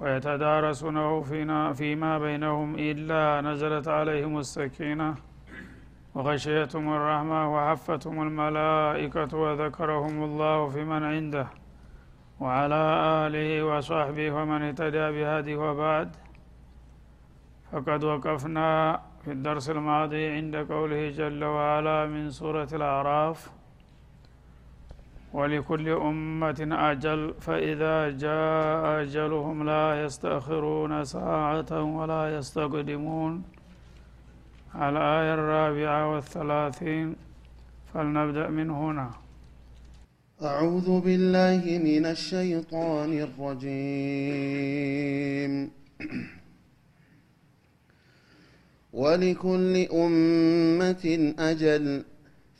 ويتدارسونه فينا فيما بينهم إلا نزلت عليهم السكينة. وغشيتهم الرحمة وحفتهم الملائكة وذكرهم الله في من عنده. وعلى آله وصحبه ومن اهتدى بهذه وبعد. فقد وقفنا في الدرس الماضي عند قوله جل وعلا من سورة الأعراف. ولكل أمة أجل فإذا جاء أجلهم لا يستأخرون ساعة ولا يستقدمون. الآية الرابعة والثلاثين فلنبدأ من هنا. أعوذ بالله من الشيطان الرجيم. ولكل أمة أجل.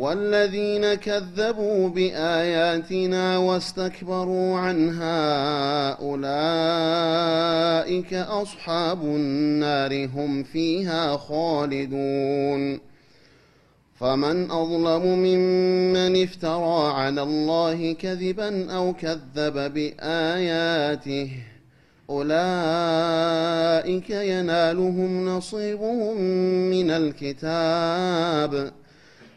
والذين كذبوا بآياتنا واستكبروا عنها أولئك أصحاب النار هم فيها خالدون. فمن أظلم ممن افترى على الله كذبا أو كذب بآياته أولئك ينالهم نصيبهم من الكتاب.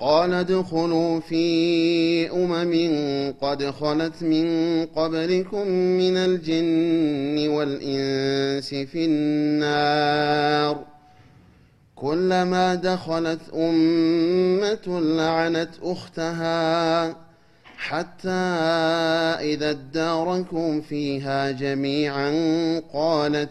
قال ادخلوا في أمم قد خلت من قبلكم من الجن والإنس في النار. كلما دخلت أمة لعنت أختها حتى إذا اداركم فيها جميعا قالت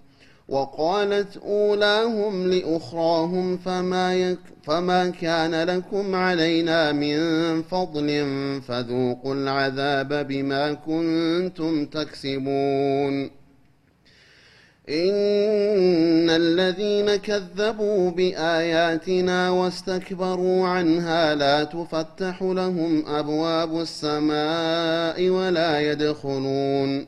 وقالت أولاهم لأخراهم فما, يك فما كان لكم علينا من فضل فذوقوا العذاب بما كنتم تكسبون. إن الذين كذبوا بآياتنا واستكبروا عنها لا تفتح لهم أبواب السماء ولا يدخلون.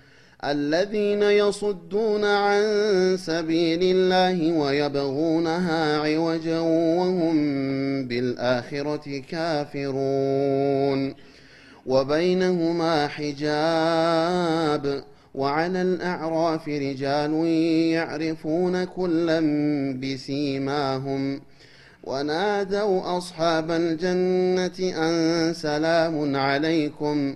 الذين يصدون عن سبيل الله ويبغونها عوجا وهم بالآخرة كافرون. وبينهما حجاب وعلى الأعراف رجال يعرفون كلا بسيماهم. ونادوا أصحاب الجنة أن سلام عليكم.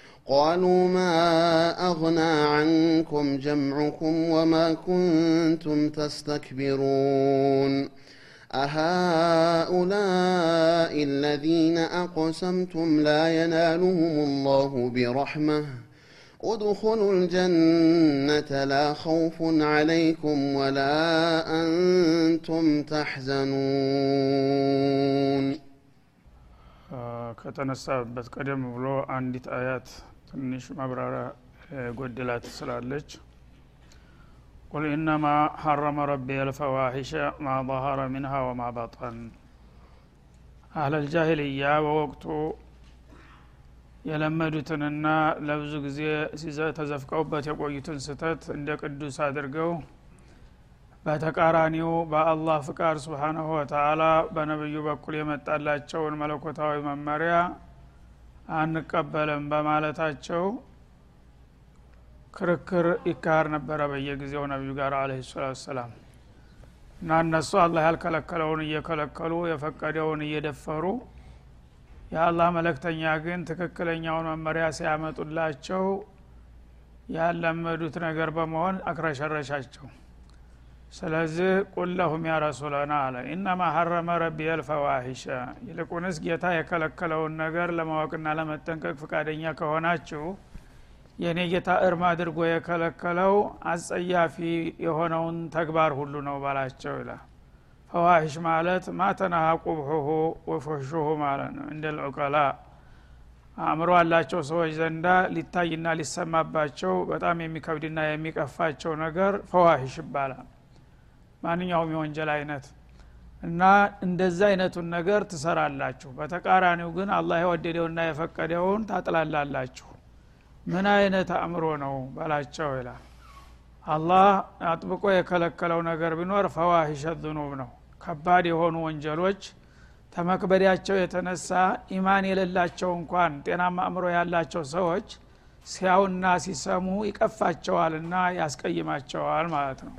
قالوا ما أغنى عنكم جمعكم وما كنتم تستكبرون أهؤلاء الذين أقسمتم لا ينالهم الله برحمة ادخلوا الجنة لا خوف عليكم ولا أنتم تحزنون ከተነሳበት ቀደም ብሎ አንዲት አያት ትንሽ ማብራሪያ ጎደላት ስላለች። ቁል ኢነማ ሐረመ ረቢ አልፈዋሒሸ ማ ظهረ ሚንሃ ወማ በጠን። አህለል ጃሂልያ በወቅቱ የለመዱትንና ለብዙ ጊዜ ተዘፍቀውበት የቆዩትን ስተት እንደ ቅዱስ አድርገው በተቃራኒው በአላህ ፍቃድ ስብሓናሁ ወተአላ በነቢዩ በኩል የመጣላቸውን መለኮታዊ መመሪያ አንቀበልም በማለታቸው ክርክር ይካሄድ ነበረ በየጊዜው ነቢዩ ጋር አለ ሰላቱ ሰላም እና እነሱ አላህ ያልከለከለውን እየከለከሉ የፈቀደውን እየደፈሩ የአላህ መለክተኛ ግን ትክክለኛውን መመሪያ ሲያመጡላቸው ያለመዱት ነገር በመሆን አክረሸረሻቸው ስለዚህ ቁል ለሁም ያ ረሱለና አለ ኢነማ ሐረመ ረቢ አልፈዋሂሸ ይልቁንስ ጌታ የከለከለውን ነገር ለማወቅና ለመጠንቀቅ ፍቃደኛ ከሆናችሁ የእኔ ጌታ እርም አድርጎ የከለከለው አጸያፊ የሆነውን ተግባር ሁሉ ነው ባላቸው ይላል። ፈዋሂሽ ማለት ማተናሃ ቁብሑሁ ወፉሕሹሁ ማለት ነው። እንደ ልዑቀላ አእምሮ ያላቸው ሰዎች ዘንዳ ሊታይና ሊሰማባቸው በጣም የሚከብድና የሚቀፋቸው ነገር ፈዋሂሽ ይባላል ማንኛውም የወንጀል አይነት እና እንደዛ አይነቱን ነገር ትሰራላችሁ። በተቃራኒው ግን አላህ የወደደውና የፈቀደውን ታጥላላላችሁ። ምን አይነት አእምሮ ነው በላቸው ይላል። አላህ አጥብቆ የከለከለው ነገር ቢኖር ፈዋሂሸ ዝኑብ ነው። ከባድ የሆኑ ወንጀሎች ተመክበዳቸው የተነሳ ኢማን የሌላቸው እንኳን ጤናማ አእምሮ ያላቸው ሰዎች ሲያውና ሲሰሙ ይቀፋቸዋልና ያስቀይማቸዋል ማለት ነው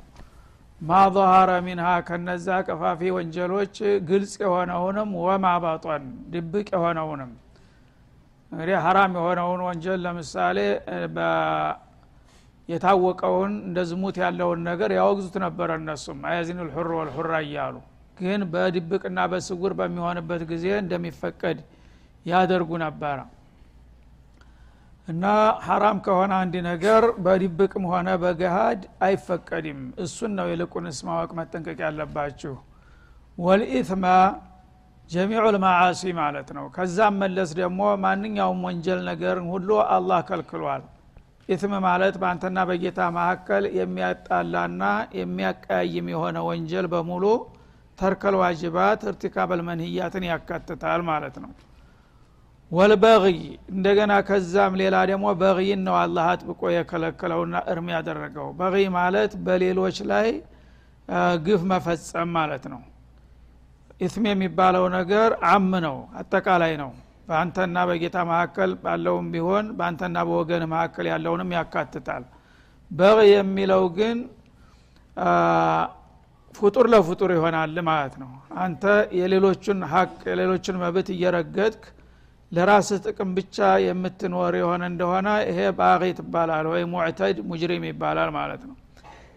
ማ ظهረ ሚንሃ ከነዛ ቀፋፊ ወንጀሎች ግልጽ የሆነውንም ወማ ባጧን ድብቅ የሆነውንም። እንግዲህ ሀራም የሆነውን ወንጀል ለምሳሌ የታወቀውን እንደ ዝሙት ያለውን ነገር ያወግዙት ነበረ እነሱም። አያዚን ልሑር ወልሑራ እያሉ ግን በድብቅና በስጉር በሚሆንበት ጊዜ እንደሚፈቀድ ያደርጉ ነበረ እና ሐራም ከሆነ አንድ ነገር በድብቅም ሆነ በገሃድ አይፈቀድም። እሱን ነው ይልቁንስ ማወቅ መጠንቀቅ ያለባችሁ። ወልኢትማ ጀሚዑ ልማዓሲ ማለት ነው። ከዛም መለስ ደግሞ ማንኛውም ወንጀል ነገር ሁሉ አላህ ከልክሏል። ኢትም ማለት በአንተና በጌታ መካከል የሚያጣላና የሚያቀያይም የሆነ ወንጀል በሙሉ ተርከል ዋጅባት እርቲካበል መንህያትን ያካትታል ማለት ነው ወልበግይ እንደገና ከዛም ሌላ ደግሞ በግይን ነው አላህ አጥብቆ የከለከለውና እርም ያደረገው። በግይ ማለት በሌሎች ላይ ግፍ መፈጸም ማለት ነው። ኢስም የሚባለው ነገር አም ነው አጠቃላይ ነው። በአንተና በጌታ መካከል ባለውም ቢሆን በአንተና በወገን መካከል ያለውንም ያካትታል። በግ የሚለው ግን ፍጡር ለፍጡር ይሆናል ማለት ነው። አንተ የሌሎችን ሀቅ የሌሎችን መብት እየረገጥክ ለራስህ ጥቅም ብቻ የምትኖር የሆነ እንደሆነ ይሄ ባቂ ትባላል ወይ ሙዕተድ ሙጅሪም ይባላል ማለት ነው።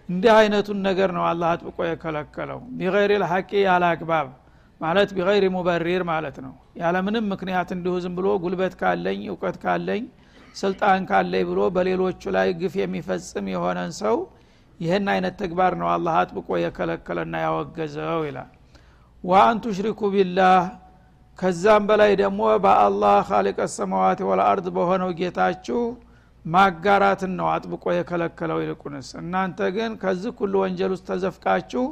እንዲህ አይነቱን ነገር ነው አላህ አጥብቆ የከለከለው። ቢገይር ልሐቂ ያለ አግባብ ማለት ቢገይር ሙበሪር ማለት ነው። ያለምንም ምክንያት እንዲሁ ዝም ብሎ ጉልበት ካለኝ እውቀት ካለኝ ስልጣን ካለኝ ብሎ በሌሎቹ ላይ ግፍ የሚፈጽም የሆነን ሰው ይህን አይነት ተግባር ነው አላህ አጥብቆ የከለከለና ያወገዘው ይላል። ወአን ቱሽሪኩ ቢላህ ከዛም በላይ ደግሞ በአላህ ካሊቀ ሰማዋት ወልአርድ በሆነው ጌታችሁ ማጋራትን ነው አጥብቆ የከለከለው ይልቁንስ። እናንተ ግን ከዚህ ሁሉ ወንጀል ውስጥ ተዘፍቃችሁ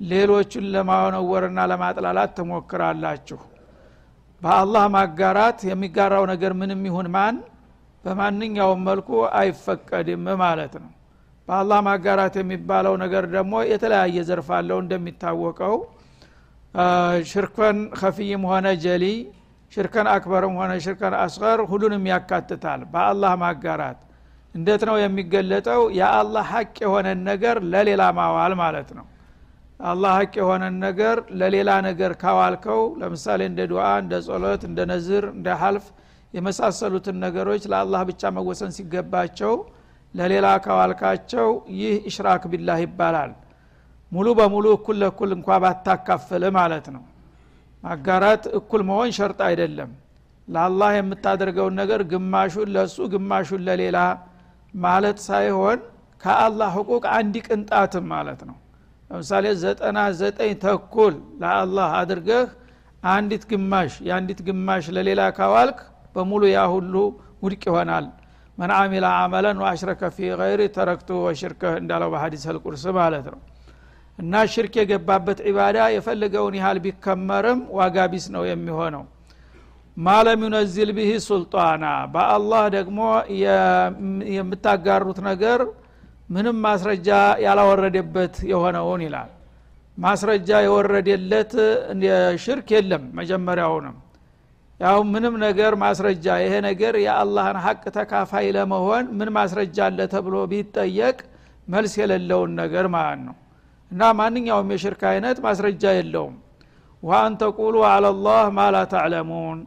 ሌሎችን ለማነወርና ለማጥላላት ትሞክራላችሁ። በአላህ ማጋራት የሚጋራው ነገር ምንም ይሁን ማን በማንኛውም መልኩ አይፈቀድም ማለት ነው። በአላህ ማጋራት የሚባለው ነገር ደግሞ የተለያየ ዘርፍ አለው እንደሚታወቀው ሽርከን ከፊይም ሆነ ጀሊ ሽርከን አክበርም ሆነ ሽርከን አስቀር ሁሉንም ያካትታል በአላህ ማጋራት። እንዴት ነው የሚገለጠው? የአላህ ሀቅ የሆነን ነገር ለሌላ ማዋል ማለት ነው። አላህ ሀቅ የሆነን ነገር ለሌላ ነገር ካዋልከው ለምሳሌ እንደ ዱዓ እንደ ጸሎት እንደ ነዝር እንደ ሀልፍ የመሳሰሉትን ነገሮች ለአላህ ብቻ መወሰን ሲገባቸው ለሌላ ካዋልካቸው ይህ ኢሽራክ ቢላህ ይባላል ሙሉ በሙሉ እኩል ለእኩል እንኳ ባታካፍል ማለት ነው። ማጋራት እኩል መሆን ሸርጥ አይደለም። ለአላህ የምታደርገውን ነገር ግማሹን ለእሱ ግማሹን ለሌላ ማለት ሳይሆን ከአላህ ህቁቅ አንድ ቅንጣትም ማለት ነው። ለምሳሌ ዘጠና ዘጠኝ ተኩል ለአላህ አድርገህ አንዲት ግማሽ የአንዲት ግማሽ ለሌላ ካዋልክ በሙሉ ያ ሁሉ ውድቅ ይሆናል። መን አሚላ አመለን ወአሽረከ ፊ ገይሪ ተረክቱ ወሽርከህ እንዳለው በሀዲስ አልቁርስ ማለት ነው እና ሽርክ የገባበት ዒባዳ የፈለገውን ያህል ቢከመርም ዋጋ ቢስ ነው የሚሆነው። ማለም ዩነዚል ብህ ሱልጣና በአላህ ደግሞ የምታጋሩት ነገር ምንም ማስረጃ ያላወረደበት የሆነውን ይላል። ማስረጃ የወረደለት ሽርክ የለም መጀመሪያውንም። ያው ምንም ነገር ማስረጃ ይሄ ነገር የአላህን ሀቅ ተካፋይ ለመሆን ምን ማስረጃ አለ ተብሎ ቢጠየቅ መልስ የሌለውን ነገር ማለት ነው እና ማንኛውም የሽርክ አይነት ማስረጃ የለውም። ወአን ተቁሉ አላላህ ማ ላ ተዕለሙን።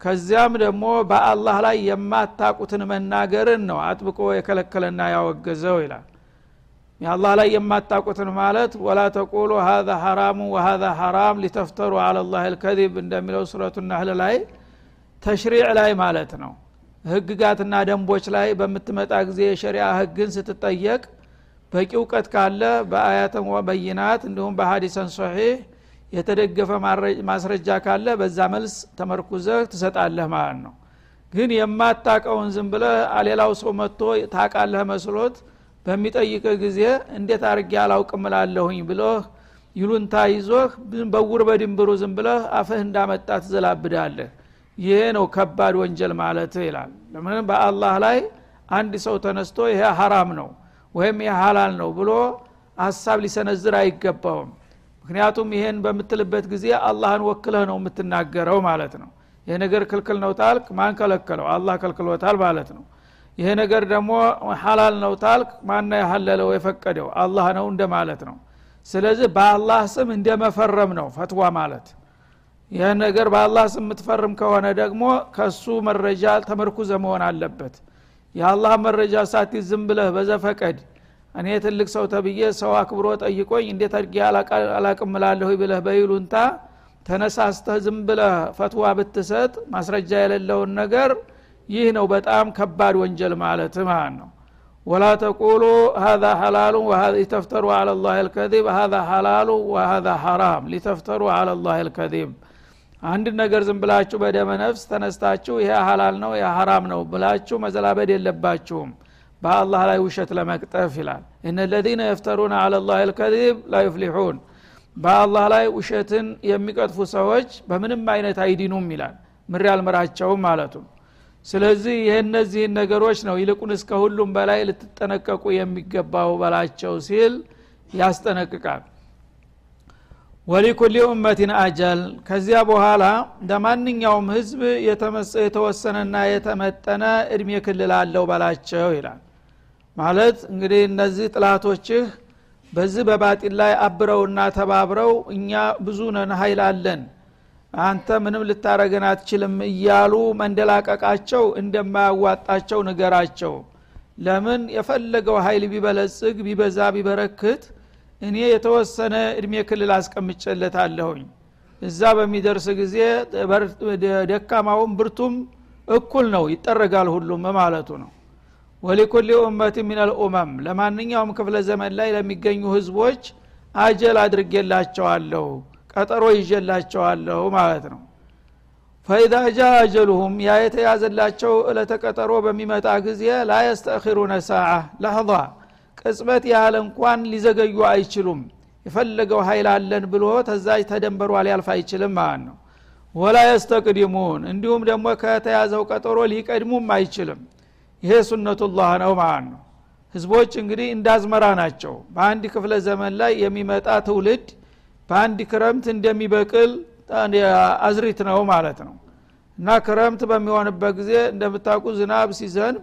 ከዚያም ደግሞ በአላህ ላይ የማታቁትን መናገርን ነው አጥብቆ የከለከለና ያወገዘው ይላል። የአላህ ላይ የማታቁትን ማለት ወላ ተቁሉ ሀዛ ሐራሙ ወሀዛ ሐራም ሊተፍተሩ አላላህ ልከዚብ እንደሚለው ሱረቱ ናህል ላይ ተሽሪዕ ላይ ማለት ነው። ህግጋትና ደንቦች ላይ በምትመጣ ጊዜ የሸሪያ ህግን ስትጠየቅ በቂ እውቀት ካለ በአያተን በይናት እንዲሁም በሀዲሰን ሶሒህ የተደገፈ ማስረጃ ካለ በዛ መልስ ተመርኩዘህ ትሰጣለህ ማለት ነው። ግን የማታቀውን ዝም ብለህ ሌላው ሰው መጥቶ ታቃለህ መስሎት በሚጠይቅ ጊዜ እንዴት አርጌ አላውቅም እላለሁኝ ብሎህ ይሉንታ ይዞህ በውር በድንብሩ ዝም ብለህ አፍህ እንዳመጣ ትዘላብዳለህ። ይሄ ነው ከባድ ወንጀል ማለት ይላል። ለምን? በአላህ ላይ አንድ ሰው ተነስቶ ይሄ ሀራም ነው ወይም ይህ ሀላል ነው ብሎ ሀሳብ ሊሰነዝር አይገባውም። ምክንያቱም ይሄን በምትልበት ጊዜ አላህን ወክለህ ነው የምትናገረው ማለት ነው። ይሄ ነገር ክልክል ነው ታልክ ማን ከለከለው? አላህ ከልክሎታል ማለት ነው። ይሄ ነገር ደግሞ ሐላል ነው ታልክ ማና ያሀለለው የፈቀደው? አላህ ነው እንደ ማለት ነው። ስለዚህ በአላህ ስም እንደ መፈረም ነው ፈትዋ ማለት። ይህ ነገር በአላህ ስም የምትፈርም ከሆነ ደግሞ ከሱ መረጃ ተመርኩዘ መሆን አለበት የአላህ መረጃ ሳቲ ዝም ብለህ በዘፈቀድ እኔ ትልቅ ሰው ተብዬ ሰው አክብሮ ጠይቆኝ እንዴት አድጌ አላቅም ብለህ በይሉንታ ተነሳስተህ ዝም ብለህ ፈትዋ ብትሰጥ ማስረጃ የሌለውን ነገር ይህ ነው በጣም ከባድ ወንጀል ማለት ማለት ነው። ወላ ተቁሉ ሀዛ ሐላሉ ተፍተሩ አላ ልከዚብ ሀዛ ሐላሉ ወሀዛ ሐራም ሊተፍተሩ አላ ልከዚብ አንድ ነገር ዝም ብላችሁ በደመ ነፍስ ተነስታችሁ ይሄ ሀላል ነው ይሄ ሀራም ነው ብላችሁ መዘላበድ የለባችሁም። በአላህ ላይ ውሸት ለመቅጠፍ ይላል። እነ ለዚነ የፍተሩን አላ ላህ ልከዚብ ላ በአላህ ላይ ውሸትን የሚቀጥፉ ሰዎች በምንም አይነት አይዲኑም ይላል። ምር ያልምራቸውም ማለቱ። ስለዚህ ይህ እነዚህን ነገሮች ነው ይልቁን እስከ ሁሉም በላይ ልትጠነቀቁ የሚገባው በላቸው ሲል ያስጠነቅቃል ወሊኩሊ ኡመቲን አጀል። ከዚያ በኋላ ለማንኛውም ህዝብ የተወሰነና የተመጠነ እድሜ ክልል አለው በላቸው ይላል። ማለት እንግዲህ እነዚህ ጥላቶችህ በዚህ በባጢል ላይ አብረውና ተባብረው እኛ ብዙ ነን ሀይል አለን አንተ ምንም ልታረገን አትችልም እያሉ መንደላቀቃቸው እንደማያዋጣቸው ንገራቸው። ለምን? የፈለገው ሀይል ቢበለጽግ ቢበዛ ቢበረክት እኔ የተወሰነ እድሜ ክልል አስቀምጨለታለሁኝ እዛ በሚደርስ ጊዜ ደካማውም ብርቱም እኩል ነው ይጠረጋል ሁሉም ማለቱ ነው። ወሊኩል ኡመት ምን ልኡመም ለማንኛውም ክፍለ ዘመን ላይ ለሚገኙ ህዝቦች አጀል አድርጌላቸዋለሁ ቀጠሮ ይዤላቸዋለሁ ማለት ነው። ፈኢዛ ጃ አጀሉሁም ያ የተያዘላቸው እለተ ቀጠሮ በሚመጣ ጊዜ ላ የስተእኪሩነ ሰዓ ለህዛ ቅጽበት ያህል እንኳን ሊዘገዩ አይችሉም። የፈለገው ኃይል አለን ብሎ ተዛጅ ተደንበሯ ሊያልፍ አይችልም ማለት ነው። ወላ የስተቅዲሙን እንዲሁም ደግሞ ከተያዘው ቀጠሮ ሊቀድሙም አይችልም። ይሄ ሱነቱላህ ነው ማለት ነው። ህዝቦች እንግዲህ እንዳዝመራ ናቸው። በአንድ ክፍለ ዘመን ላይ የሚመጣ ትውልድ በአንድ ክረምት እንደሚበቅል አዝሪት ነው ማለት ነው። እና ክረምት በሚሆንበት ጊዜ እንደምታውቁ ዝናብ ሲዘንብ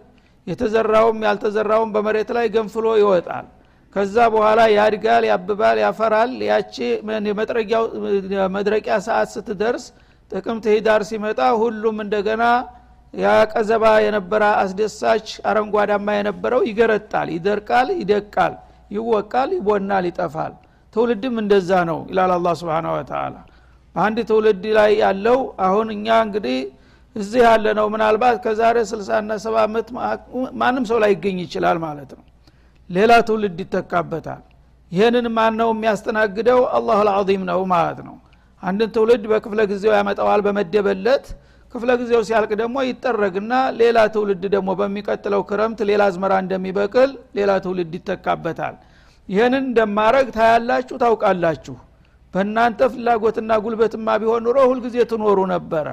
የተዘራውም ያልተዘራውም በመሬት ላይ ገንፍሎ ይወጣል። ከዛ በኋላ ያድጋል ያብባል ያፈራል። ያቺ መድረቂያ ሰዓት ስትደርስ ጥቅምት ሂዳር ሲመጣ ሁሉም እንደገና ያቀዘባ የነበረ አስደሳች አረንጓዳማ የነበረው ይገረጣል ይደርቃል ይደቃል ይወቃል ይቦናል ይጠፋል። ትውልድም እንደዛ ነው ይላል አላ ስብን ወተላ በአንድ ትውልድ ላይ ያለው አሁን እኛ እንግዲህ እዚህ ያለ ነው ምናልባት ከዛሬ ስልሳና ሰባ ዓመት ማንም ሰው ላይ ይገኝ ይችላል ማለት ነው። ሌላ ትውልድ ይተካበታል። ይህንን ማን ነው የሚያስተናግደው? አላሁ ልዓዚም ነው ማለት ነው። አንድን ትውልድ በክፍለ ጊዜው ያመጣዋል በመደበለት ክፍለ ጊዜው ሲያልቅ ደግሞ ይጠረግና ሌላ ትውልድ ደግሞ በሚቀጥለው ክረምት ሌላ አዝመራ እንደሚበቅል ሌላ ትውልድ ይተካበታል። ይህንን እንደማረግ ታያላችሁ ታውቃላችሁ። በእናንተ ፍላጎትና ጉልበትማ ቢሆን ኑሮ ሁልጊዜ ትኖሩ ነበረ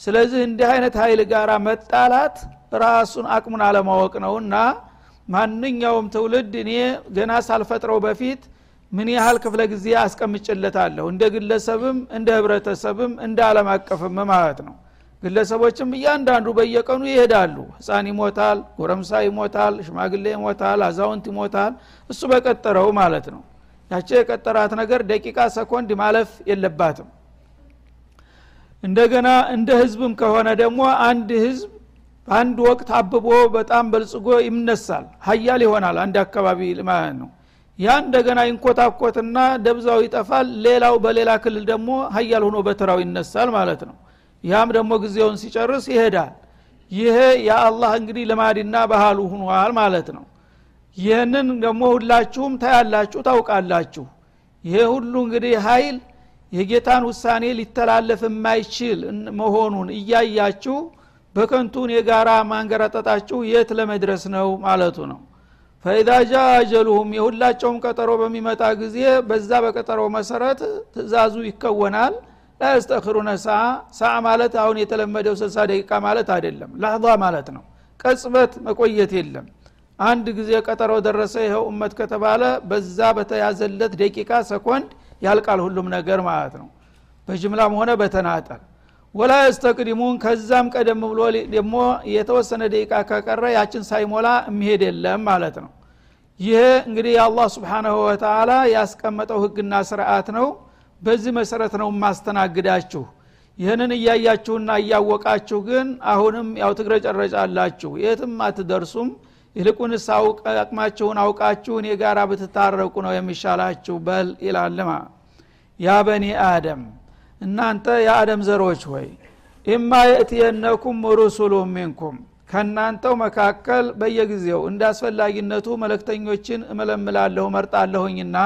ስለዚህ እንዲህ አይነት ኃይል ጋር መጣላት ራሱን አቅሙን አለማወቅ ነውና ማንኛውም ትውልድ እኔ ገና ሳልፈጥረው በፊት ምን ያህል ክፍለ ጊዜ አስቀምጭለታለሁ? እንደ ግለሰብም እንደ ህብረተሰብም እንደ አለም አቀፍም ማለት ነው። ግለሰቦችም እያንዳንዱ በየቀኑ ይሄዳሉ። ህፃን ይሞታል ጎረምሳ ይሞታል ሽማግሌ ይሞታል አዛውንት ይሞታል። እሱ በቀጠረው ማለት ነው። ያቸው የቀጠራት ነገር ደቂቃ ሰኮንድ ማለፍ የለባትም እንደገና እንደ ህዝብም ከሆነ ደግሞ አንድ ህዝብ በአንድ ወቅት አብቦ በጣም በልጽጎ ይነሳል። ሀያል ይሆናል አንድ አካባቢ ማለት ነው። ያ እንደገና ይንኮታኮትና ደብዛው ይጠፋል። ሌላው በሌላ ክልል ደግሞ ሀያል ሆኖ በተራው ይነሳል ማለት ነው። ያም ደግሞ ጊዜውን ሲጨርስ ይሄዳል። ይሄ የአላህ እንግዲህ ልማድና ባህሉ ሁኗል ማለት ነው። ይህንን ደግሞ ሁላችሁም ታያላችሁ ታውቃላችሁ። ይሄ ሁሉ እንግዲህ ኃይል የጌታን ውሳኔ ሊተላለፍ የማይችል መሆኑን እያያችሁ በከንቱን የጋራ ማንገራጠጣችሁ የት ለመድረስ ነው ማለቱ ነው። ፈኢዛ ጃ አጀሉሁም የሁላቸውም ቀጠሮ በሚመጣ ጊዜ በዛ በቀጠሮ መሰረት ትእዛዙ ይከወናል። ላያስተክሩነ ሰዓ ሰዓ ማለት አሁን የተለመደው ስልሳ ደቂቃ ማለት አይደለም ላህዛ ማለት ነው። ቀጽበት መቆየት የለም። አንድ ጊዜ ቀጠሮ ደረሰ ይኸው እመት ከተባለ በዛ በተያዘለት ደቂቃ ሰኮንድ ያልቃል ሁሉም ነገር ማለት ነው። በጅምላም ሆነ በተናጠል። ወላ የስተቅዲሙን ከዛም ቀደም ብሎ ደግሞ የተወሰነ ደቂቃ ከቀረ ያችን ሳይሞላ የሚሄድ የለም ማለት ነው። ይሄ እንግዲህ የአላህ ስብሓናሁ ወተላ ያስቀመጠው ህግና ስርዓት ነው። በዚህ መሰረት ነው ማስተናግዳችሁ ይህንን እያያችሁና እያወቃችሁ ግን አሁንም ያው ትግረጨረጫላችሁ። የትም አትደርሱም ይልቁንስ አቅማችሁን አውቃችሁ እኔ ጋራ ብትታረቁ ነው የሚሻላችሁ በል ይላልማ። ያ በኒ አደም እናንተ የአደም ዘሮች ሆይ ኢማ የእትየነኩም ሩሱሉ ሚንኩም ከእናንተው መካከል በየጊዜው እንደ አስፈላጊነቱ መለክተኞችን እመለምላለሁ መርጣለሁኝና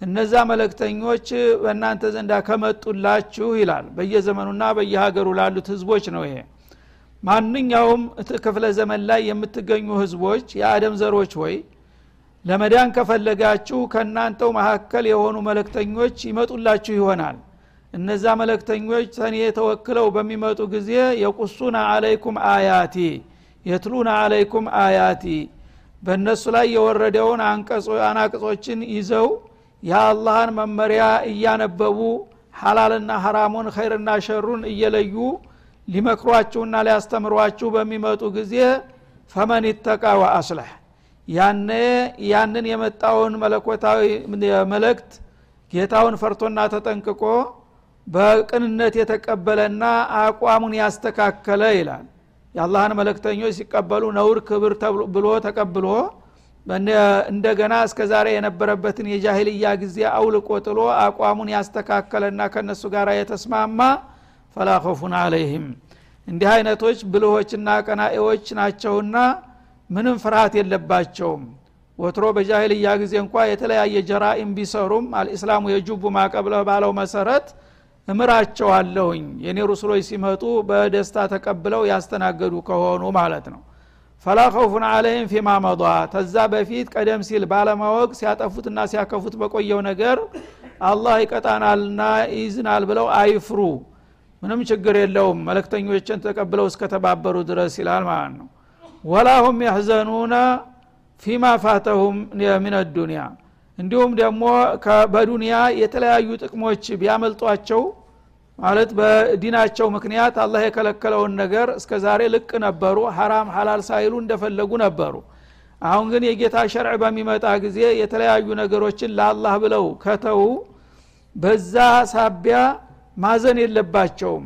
እነዛ መለክተኞች በእናንተ ዘንዳ ከመጡላችሁ ይላል። በየዘመኑና በየሀገሩ ላሉት ህዝቦች ነው ይሄ ማንኛውም ክፍለ ዘመን ላይ የምትገኙ ህዝቦች የአደም ዘሮች ሆይ ለመዳን ከፈለጋችሁ ከእናንተው መካከል የሆኑ መለክተኞች ይመጡላችሁ ይሆናል። እነዛ መለክተኞች ተኔ ተወክለው በሚመጡ ጊዜ የቁሱና አለይኩም አያቲ የትሉና አለይኩም አያቲ በእነሱ ላይ የወረደውን አናቅጾችን ይዘው የአላህን መመሪያ እያነበቡ ሐላልና ሐራሙን ኸይርና ሸሩን እየለዩ ሊመክሯችሁና ሊያስተምሯችሁ በሚመጡ ጊዜ ፈመን ይተቃ ወአስለሕ ያነ ያንን የመጣውን መለኮታዊ መልእክት ጌታውን ፈርቶና ተጠንቅቆ በቅንነት የተቀበለና አቋሙን ያስተካከለ ይላል። የአላህን መለክተኞች ሲቀበሉ ነውር ክብር ብሎ ተቀብሎ እንደገና እስከ ዛሬ የነበረበትን የጃሂልያ ጊዜ አውልቆ ጥሎ አቋሙን ያስተካከለና ከነሱ ጋር የተስማማ ፈላ አለይህም እንዲህ አይነቶች ብልሆችና ቀናኤዎች ናቸውና ምንም ፍርሃት የለባቸውም። ወትሮ በጃሂልያ ጊዜ እንኳ የተለያየ ጀራኢም ቢሰሩም አልእስላሙ የጁቡ ማቀብለ ባለው መሰረት እምራቸዋለሁኝ። የኔ ሩሱሎች ሲመጡ በደስታ ተቀብለው ያስተናገዱ ከሆኑ ማለት ነው። ፈላ ኸውፉን አለይህም ፊማ መዷ። ተዛ በፊት ቀደም ሲል ባለማወቅ ሲያጠፉትና ሲያከፉት በቆየው ነገር አላህ ይቀጣናልና ይዝናል ብለው አይፍሩ ምንም ችግር የለውም። መለክተኞችን ተቀብለው እስከተባበሩ ድረስ ይላል ማለት ነው። ወላሁም ያህዘኑነ ፊማ ፋተሁም ምን ዱኒያ እንዲሁም ደግሞ በዱንያ የተለያዩ ጥቅሞች ቢያመልጧቸው ማለት በዲናቸው ምክንያት አላህ የከለከለውን ነገር እስከ ዛሬ ልቅ ነበሩ ሐራም ሐላል ሳይሉ እንደፈለጉ ነበሩ። አሁን ግን የጌታ ሸርዕ በሚመጣ ጊዜ የተለያዩ ነገሮችን ለአላህ ብለው ከተው በዛ ሳቢያ ማዘን የለባቸውም።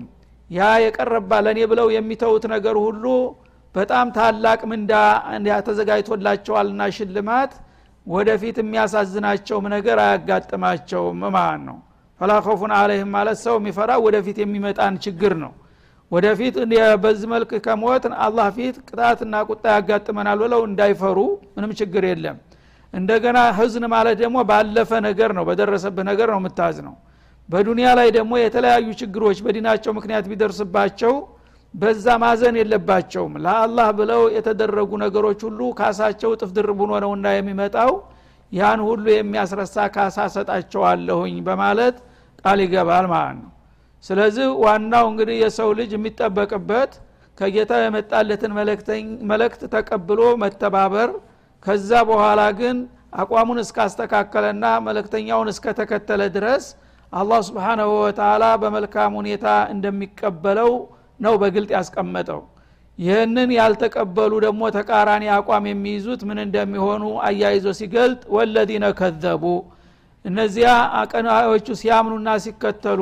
ያ የቀረባ ለእኔ ብለው የሚተውት ነገር ሁሉ በጣም ታላቅ ምንዳ ተዘጋጅቶላቸዋልና ሽልማት ወደፊት የሚያሳዝናቸውም ነገር አያጋጥማቸውም ማለት ነው። ፈላ አለይህም ማለት ሰው የሚፈራ ወደፊት የሚመጣን ችግር ነው። ወደፊት በዚህ መልክ ከሞት አላህ ፊት ቅጣትና ቁጣ ያጋጥመናል ብለው እንዳይፈሩ ምንም ችግር የለም። እንደገና ህዝን ማለት ደግሞ ባለፈ ነገር ነው በደረሰብህ ነገር ነው የምታዝ ነው በዱንያ ላይ ደግሞ የተለያዩ ችግሮች በዲናቸው ምክንያት ቢደርስባቸው በዛ ማዘን የለባቸውም። ለአላህ ብለው የተደረጉ ነገሮች ሁሉ ካሳቸው ጥፍ ድርብ ሆኖ ነውና የሚመጣው ያን ሁሉ የሚያስረሳ ካሳ ሰጣቸዋለሁኝ በማለት ቃል ይገባል ማለት ነው። ስለዚህ ዋናው እንግዲህ የሰው ልጅ የሚጠበቅበት ከጌታ የመጣለትን መለክት ተቀብሎ መተባበር ከዛ በኋላ ግን አቋሙን እስካስተካከለና መለክተኛውን እስከተከተለ ድረስ አላህ ስብሓናሁ ወተላ በመልካም ሁኔታ እንደሚቀበለው ነው በግልጥ ያስቀመጠው። ይህንን ያልተቀበሉ ደግሞ ተቃራኒ አቋም የሚይዙት ምን እንደሚሆኑ አያይዞ ሲገልጥ ወለዚነ ከዘቡ እነዚያ አቀናዎቹ ሲያምኑና ሲከተሉ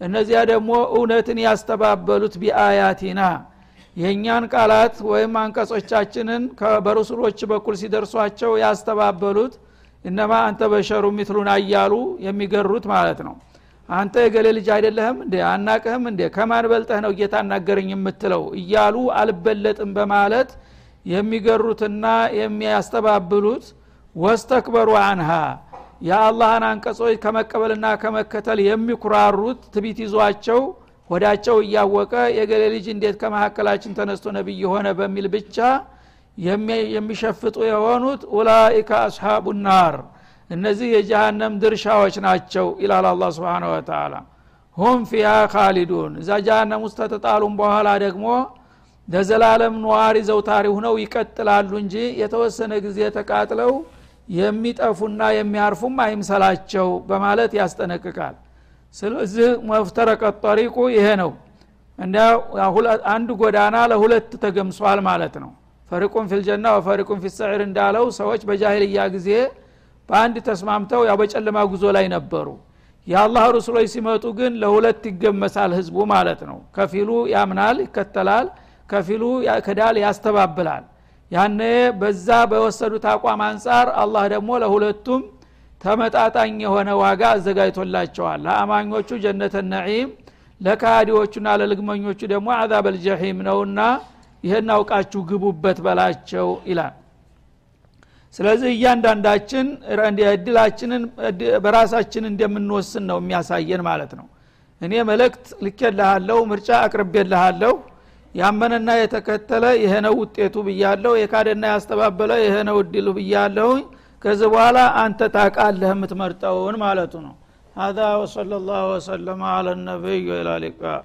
እነዚያ ደግሞ እውነትን ያስተባበሉት ቢአያቲና የእኛን ቃላት ወይም አንቀጾቻችንን በሩሱሎች በኩል ሲደርሷቸው ያስተባበሉት እነማ አንተ በሸሩ ሚትሉና እያሉ የሚገሩት ማለት ነው። አንተ የገሌ ልጅ አይደለህም እንዴ? አናቅህም እንዴ? ከማን በልጠህ ነው ጌታ አናገረኝ የምትለው? እያሉ አልበለጥም በማለት የሚገሩትና የሚያስተባብሉት ወስተክበሩ አንሃ የአላህን አንቀጾች ከመቀበልና ከመከተል የሚኩራሩት ትቢት ይዟቸው ወዳቸው እያወቀ የገሌ ልጅ እንዴት ከመካከላችን ተነስቶ ነቢይ የሆነ በሚል ብቻ የሚሸፍጡ የሆኑት ኡላኢከ አስሓቡ ናር። እነዚህ የጀሃነም ድርሻዎች ናቸው ይላል አላ ስብን ወተላ ሁም ፊያ ካሊዱን እዛ ጀሃነም ውስጥ ተተጣሉም በኋላ ደግሞ ለዘላለም ነዋሪ ዘውታሪ ሁነው ይቀጥላሉ እንጂ የተወሰነ ጊዜ ተቃጥለው የሚጠፉና የሚያርፉም አይምሰላቸው በማለት ያስጠነቅቃል። ስለዚህ መፍተረቀ ጠሪቁ ይሄ ነው። እንደ አንድ ጎዳና ለሁለት ተገምሷል ማለት ነው ፈሪቁን ፊልጀና ወፈሪቁን ፊሰዕር እንዳለው ሰዎች በጃሂልያ ጊዜ በአንድ ተስማምተው ያው በጨለማ ጉዞ ላይ ነበሩ። የአላህ ሩሱሎች ሲመጡ ግን ለሁለት ይገመሳል ህዝቡ ማለት ነው። ከፊሉ ያምናል ይከተላል ከፊሉ ክዳል ያስተባብላል። ያነ በዛ በወሰዱት አቋም አንጻር አላህ ደግሞ ለሁለቱም ተመጣጣኝ የሆነ ዋጋ አዘጋጅቶላቸዋል። ለአማኞቹ ጀነተ ነዒም ለካሃዲዎቹና ለልግመኞቹ ደግሞ አዛብ አልጀሒም ነውና ይህን አውቃችሁ ግቡበት በላቸው ይላል ስለዚህ እያንዳንዳችን እድላችንን በራሳችን እንደምንወስን ነው የሚያሳየን ማለት ነው እኔ መልእክት ልኬልሃለሁ ምርጫ አቅርቤልሃለሁ ያመነና የተከተለ ይሄ ነው ውጤቱ ብያለሁ የካደና ያስተባበለ ይሄ ነው እድሉ ብያለሁ ከዚህ በኋላ አንተ ታቃለህ የምትመርጠውን ማለቱ ነው هذا وصلى الله وسلم على النبي وإلى اللقاء